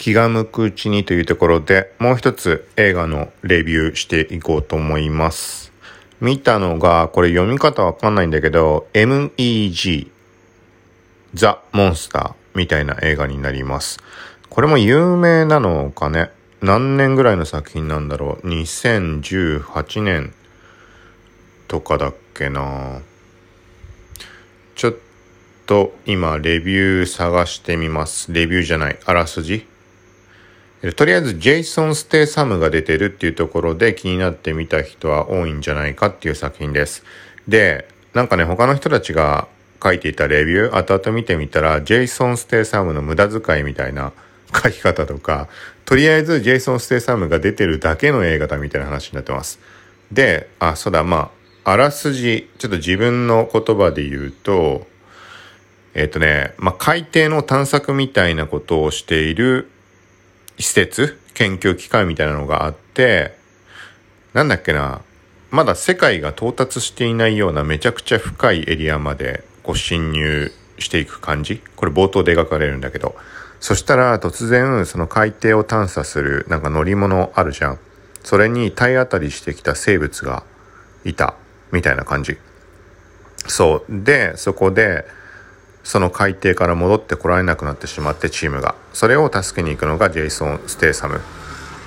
気が向くうちにというところで、もう一つ映画のレビューしていこうと思います。見たのが、これ読み方わかんないんだけど、MEG、ザ・モンスターみたいな映画になります。これも有名なのかね？何年ぐらいの作品なんだろう ?2018 年とかだっけなちょっと今レビュー探してみます。レビューじゃない、あらすじとりあえずジェイソン・ステイサムが出てるっていうところで気になって見た人は多いんじゃないかっていう作品です。で、なんかね、他の人たちが書いていたレビュー、後々見てみたら、ジェイソン・ステイサムの無駄遣いみたいな書き方とか、とりあえずジェイソン・ステイサムが出てるだけの映画だみたいな話になってます。で、あ、そうだ、まあ、あらすじ、ちょっと自分の言葉で言うと、えっ、ー、とね、まあ、海底の探索みたいなことをしている施設、研究機関みたいなのがあって、なんだっけな、まだ世界が到達していないようなめちゃくちゃ深いエリアまでこう侵入していく感じこれ冒頭で描かれるんだけど。そしたら突然その海底を探査するなんか乗り物あるじゃん。それに体当たりしてきた生物がいたみたいな感じ。そう。で、そこで、その海底から戻ってこられなくなってしまってチームが。それを助けに行くのがジェイソン・ステイサム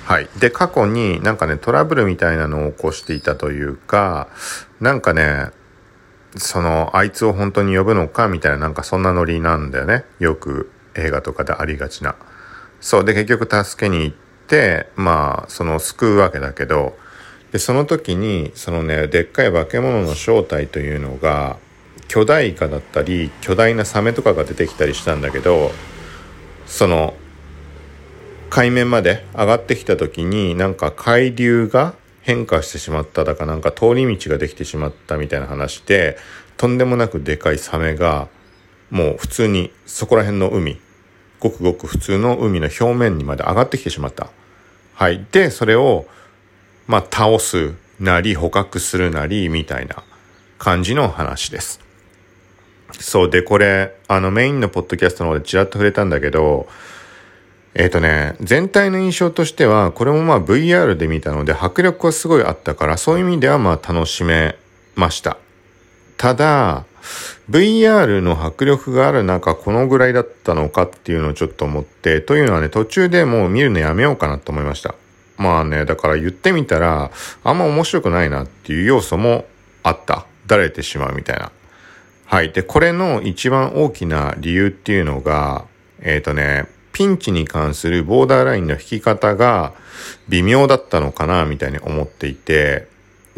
はい。で過去になんかねトラブルみたいなのを起こしていたというかなんかねそのあいつを本当に呼ぶのかみたいななんかそんなノリなんだよね。よく映画とかでありがちな。そう。で結局助けに行ってまあその救うわけだけど。でその時にそのねでっかい化け物の正体というのが巨大イカだったり巨大なサメとかが出てきたりしたんだけどその海面まで上がってきた時になんか海流が変化してしまっただかなんか通り道ができてしまったみたいな話でとんでもなくでかいサメがもう普通にそこら辺の海ごくごく普通の海の表面にまで上がってきてしまった。はい。で、それを、まあ、倒すなり、捕獲するなり、みたいな感じの話です。そうで、これ、あのメインのポッドキャストの方でちらっと触れたんだけど、えっ、ー、とね、全体の印象としては、これもまあ VR で見たので迫力はすごいあったから、そういう意味ではまあ楽しめました。ただ、VR の迫力がある中、このぐらいだったのかっていうのをちょっと思って、というのはね、途中でもう見るのやめようかなと思いました。まあね、だから言ってみたら、あんま面白くないなっていう要素もあった。だれてしまうみたいな。はい。で、これの一番大きな理由っていうのが、えっ、ー、とね、ピンチに関するボーダーラインの引き方が微妙だったのかな、みたいに思っていて、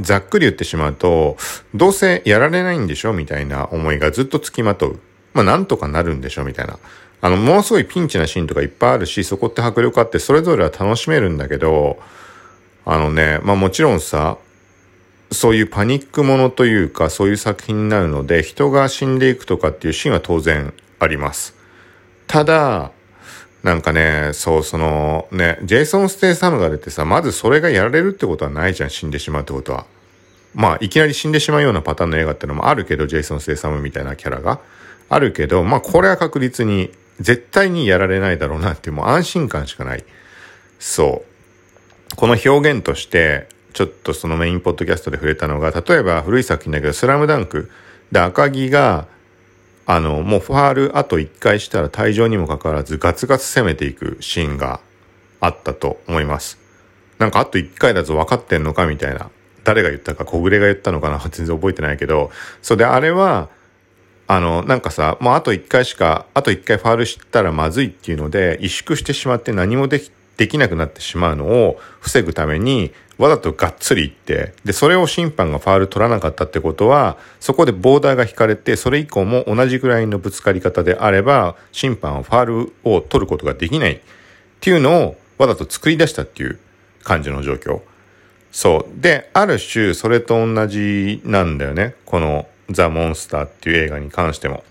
ざっくり言ってしまうと、どうせやられないんでしょみたいな思いがずっとつきまとう。まあ、なんとかなるんでしょみたいな。あの、ものすごいピンチなシーンとかいっぱいあるし、そこって迫力あって、それぞれは楽しめるんだけど、あのね、まあもちろんさ、そういうパニックものというか、そういう作品になるので、人が死んでいくとかっていうシーンは当然あります。ただ、なんかね、そう、その、ね、ジェイソン・ステイサムが出てさ、まずそれがやられるってことはないじゃん、死んでしまうってことは。まあ、いきなり死んでしまうようなパターンの映画ってのもあるけど、ジェイソン・ステイサムみたいなキャラが。あるけど、まあ、これは確実に、絶対にやられないだろうなって、もう安心感しかない。そう。この表現として、ちょっとそのメインポッドキャストで触れたのが、例えば古い作品だけど、スラムダンクで赤木が、あの、もうファールあと1回したら退場にもかかわらずガツガツ攻めていくシーンがあったと思います。なんかあと1回だぞ分かってんのかみたいな。誰が言ったか小暮が言ったのかな全然覚えてないけど。そうで、あれは、あの、なんかさ、もうあと1回しか、あと1回ファールしたらまずいっていうので、萎縮してしまって何もでき、できなくなってしまうのを防ぐために、わざとがっつりいって、で、それを審判がファール取らなかったってことは、そこでボーダーが引かれて、それ以降も同じぐらいのぶつかり方であれば、審判はファールを取ることができないっていうのをわざと作り出したっていう感じの状況。そう。で、ある種、それと同じなんだよね。このザ・モンスターっていう映画に関しても。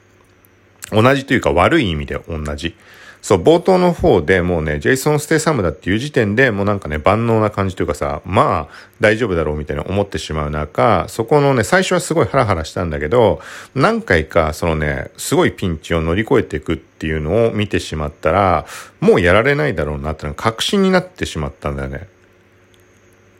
同じというか悪い意味で同じ。そう、冒頭の方でもうね、ジェイソン・ステイサムだっていう時点でもうなんかね、万能な感じというかさ、まあ、大丈夫だろうみたいな思ってしまう中、そこのね、最初はすごいハラハラしたんだけど、何回かそのね、すごいピンチを乗り越えていくっていうのを見てしまったら、もうやられないだろうなってのが確信になってしまったんだよね。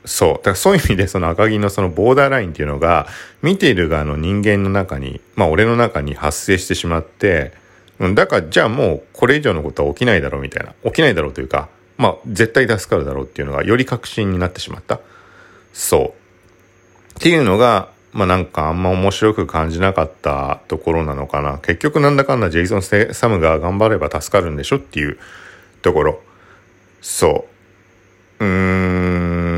そう。だからそういう意味でその赤木のそのボーダーラインっていうのが、見ている側の人間の中に、まあ俺の中に発生してしまって、うん、だからじゃあもうこれ以上のことは起きないだろうみたいな。起きないだろうというか、まあ絶対助かるだろうっていうのがより確信になってしまった。そう。っていうのが、まあなんかあんま面白く感じなかったところなのかな。結局なんだかんだジェイソン・サムが頑張れば助かるんでしょっていうところ。そう。うーん。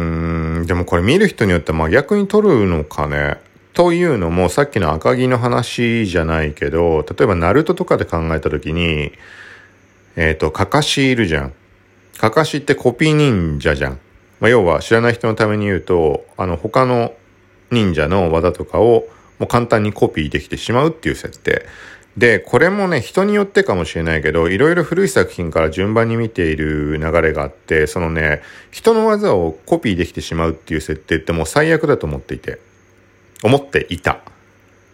でもこれ見る人によって真逆に取るのかね？というのも、さっきの赤木の話じゃないけど、例えばナルトとかで考えたときに、えっ、ー、と、カカシいるじゃん。カカシってコピー忍者じゃん。まあ、要は知らない人のために言うと、あの、他の忍者の技とかをもう簡単にコピーできてしまうっていう設定。で、これもね、人によってかもしれないけど、いろいろ古い作品から順番に見ている流れがあって、そのね、人の技をコピーできてしまうっていう設定ってもう最悪だと思っていて。思っていた。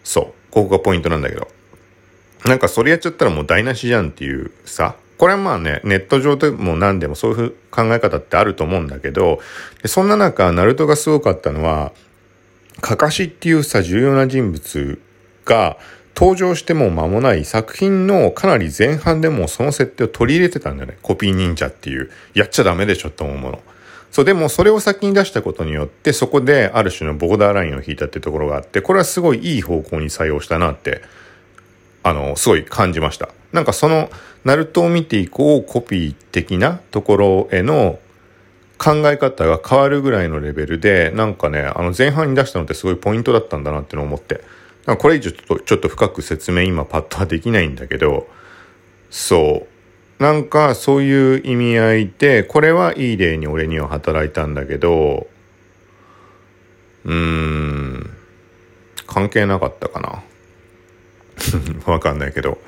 そう。ここがポイントなんだけど。なんかそれやっちゃったらもう台無しじゃんっていうさ。これはまあね、ネット上でも何でもそういう考え方ってあると思うんだけど、そんな中、ナルトがすごかったのは、カカシっていうさ、重要な人物が登場しても間もない作品のかなり前半でもその設定を取り入れてたんだよね。コピー忍者っていう、やっちゃダメでしょって思うもの。そう、でもそれを先に出したことによって、そこである種のボーダーラインを引いたっていうところがあって、これはすごいいい方向に採用したなって、あの、すごい感じました。なんかその、ナルトを見て以降、コピー的なところへの考え方が変わるぐらいのレベルで、なんかね、あの前半に出したのってすごいポイントだったんだなってのを思って。これ以上ちょっと、ちょっと深く説明今パッとはできないんだけど、そう。なんかそういう意味合いで、これはいい例に俺には働いたんだけど、うーん、関係なかったかな。わかんないけど。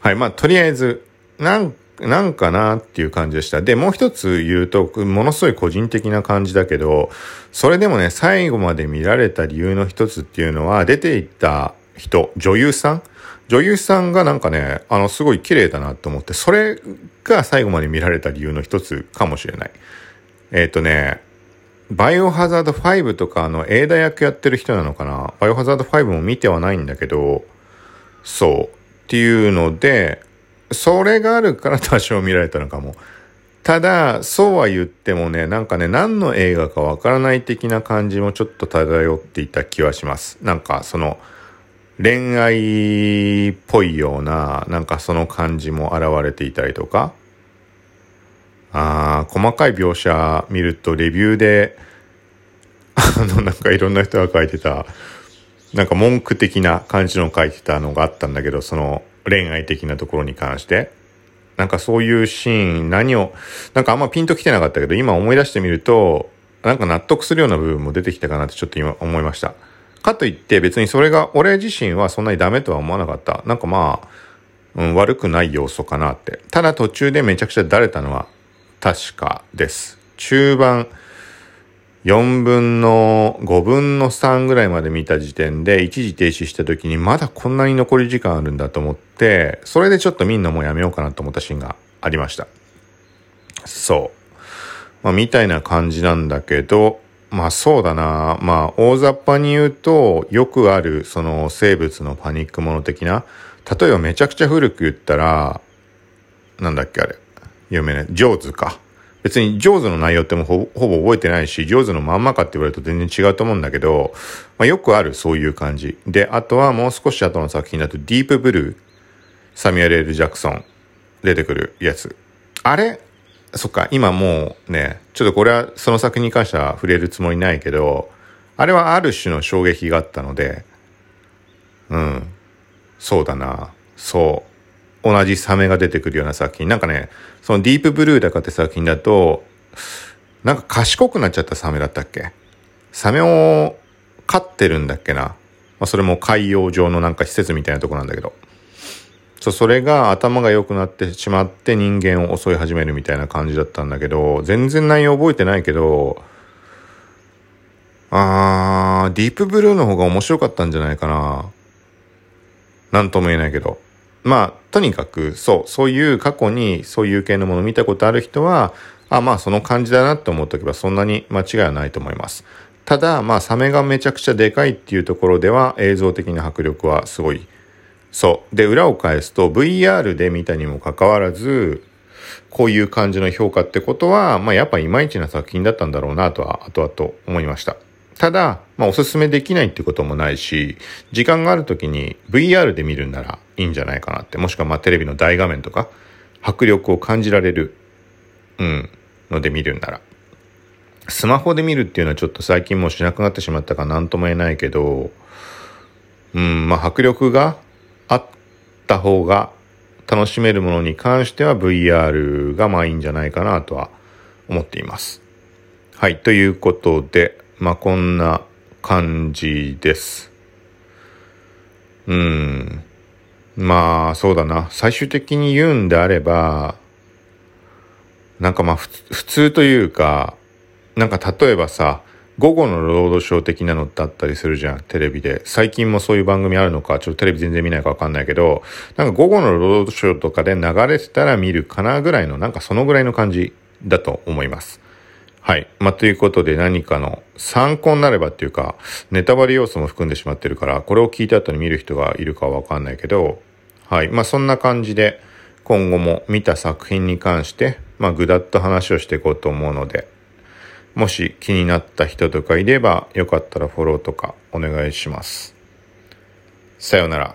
はい、まあとりあえず、なん、なんかなっていう感じでした。で、もう一つ言うと、ものすごい個人的な感じだけど、それでもね、最後まで見られた理由の一つっていうのは、出ていった人、女優さん？女優さんがなんかね、あの、すごい綺麗だなと思って、それが最後まで見られた理由の一つかもしれない。えっ、ー、とね、バイオハザード5とかのエーダ役やってる人なのかな？バイオハザード5も見てはないんだけど、そう。っていうので、それがあるから多少見られたのかも。ただ、そうは言ってもね、なんかね、何の映画かわからない的な感じもちょっと漂っていた気はします。なんか、その、恋愛っぽいような、なんかその感じも現れていたりとか、あ細かい描写見るとレビューで、あの、なんかいろんな人が書いてた、なんか文句的な感じの書いてたのがあったんだけど、その恋愛的なところに関して。なんかそういうシーン、何を、なんかあんまピンときてなかったけど、今思い出してみると、なんか納得するような部分も出てきたかなってちょっと今思いました。かといって別にそれが、俺自身はそんなにダメとは思わなかった。なんかまあ、うん、悪くない要素かなって。ただ途中でめちゃくちゃだれたのは確かです。中盤、4分の5分の3ぐらいまで見た時点で一時停止した時にまだこんなに残り時間あるんだと思って、それでちょっと見んのもうやめようかなと思ったシーンがありました。そう。まあ、みたいな感じなんだけど、まあそうだな。まあ大雑把に言うと、よくあるその生物のパニックもの的な。例えばめちゃくちゃ古く言ったら、なんだっけあれ。有名な、ジョーズか。別にジョーズの内容ってもほほぼ覚えてないし、ジョーズのまんまかって言われると全然違うと思うんだけど、まあ、よくあるそういう感じ。で、あとはもう少し後の作品だとディープブルー、サミュエル・エル・ジャクソン出てくるやつ。あれ？そっか、今もうね、ちょっとこれはその作品に関しては触れるつもりないけど、あれはある種の衝撃があったので、うん、そうだな、そう、同じサメが出てくるような作品。なんかね、そのディープブルーだかって作品だと、なんか賢くなっちゃったサメだったっけ？サメを飼ってるんだっけな？まあ、それも海洋上のなんか施設みたいなとこなんだけど。そう、それが頭が良くなってしまって人間を襲い始めるみたいな感じだったんだけど、全然内容覚えてないけど、あー、ディープブルーの方が面白かったんじゃないかな。なんとも言えないけど。まあ、とにかく、そう、そういう過去にそういう系のものを見たことある人は、あ、まあその感じだなって思っとけばそんなに間違いはないと思います。ただ、まあサメがめちゃくちゃでかいっていうところでは映像的な迫力はすごい。そう。で、裏を返すと VR で見たにもかかわらず、こういう感じの評価ってことは、まあやっぱいまいちな作品だったんだろうなとは後々思いました。ただ、まあおすすめできないってこともないし、時間がある時に VR で見るんならいいんじゃないかなって、もしくはまあテレビの大画面とか、迫力を感じられる、うん、ので見るんなら。スマホで見るっていうのはちょっと最近もうしなくなってしまったから何とも言えないけど、うん、まあ迫力があった方が楽しめるものに関しては VR がまあいいんじゃないかなとは思っています。はい、ということで、まあこんな感じです。うん。まあそうだな。最終的に言うんであれば、なんかまあ普通というか、なんか例えばさ、午後のロードショー的なのだったりするじゃん、テレビで。最近もそういう番組あるのか、ちょっとテレビ全然見ないかわかんないけど、なんか午後のロードショーとかで流れてたら見るかなぐらいの、なんかそのぐらいの感じだと思います。はい。まあ、ということで何かの参考になればっていうか、ネタバレ要素も含んでしまってるから、これを聞いた後に見る人がいるかはわかんないけど、はい。まあ、そんな感じで、今後も見た作品に関して、まあ、ぐだっと話をしていこうと思うので、もし気になった人とかいれば、よかったらフォローとかお願いします。さようなら。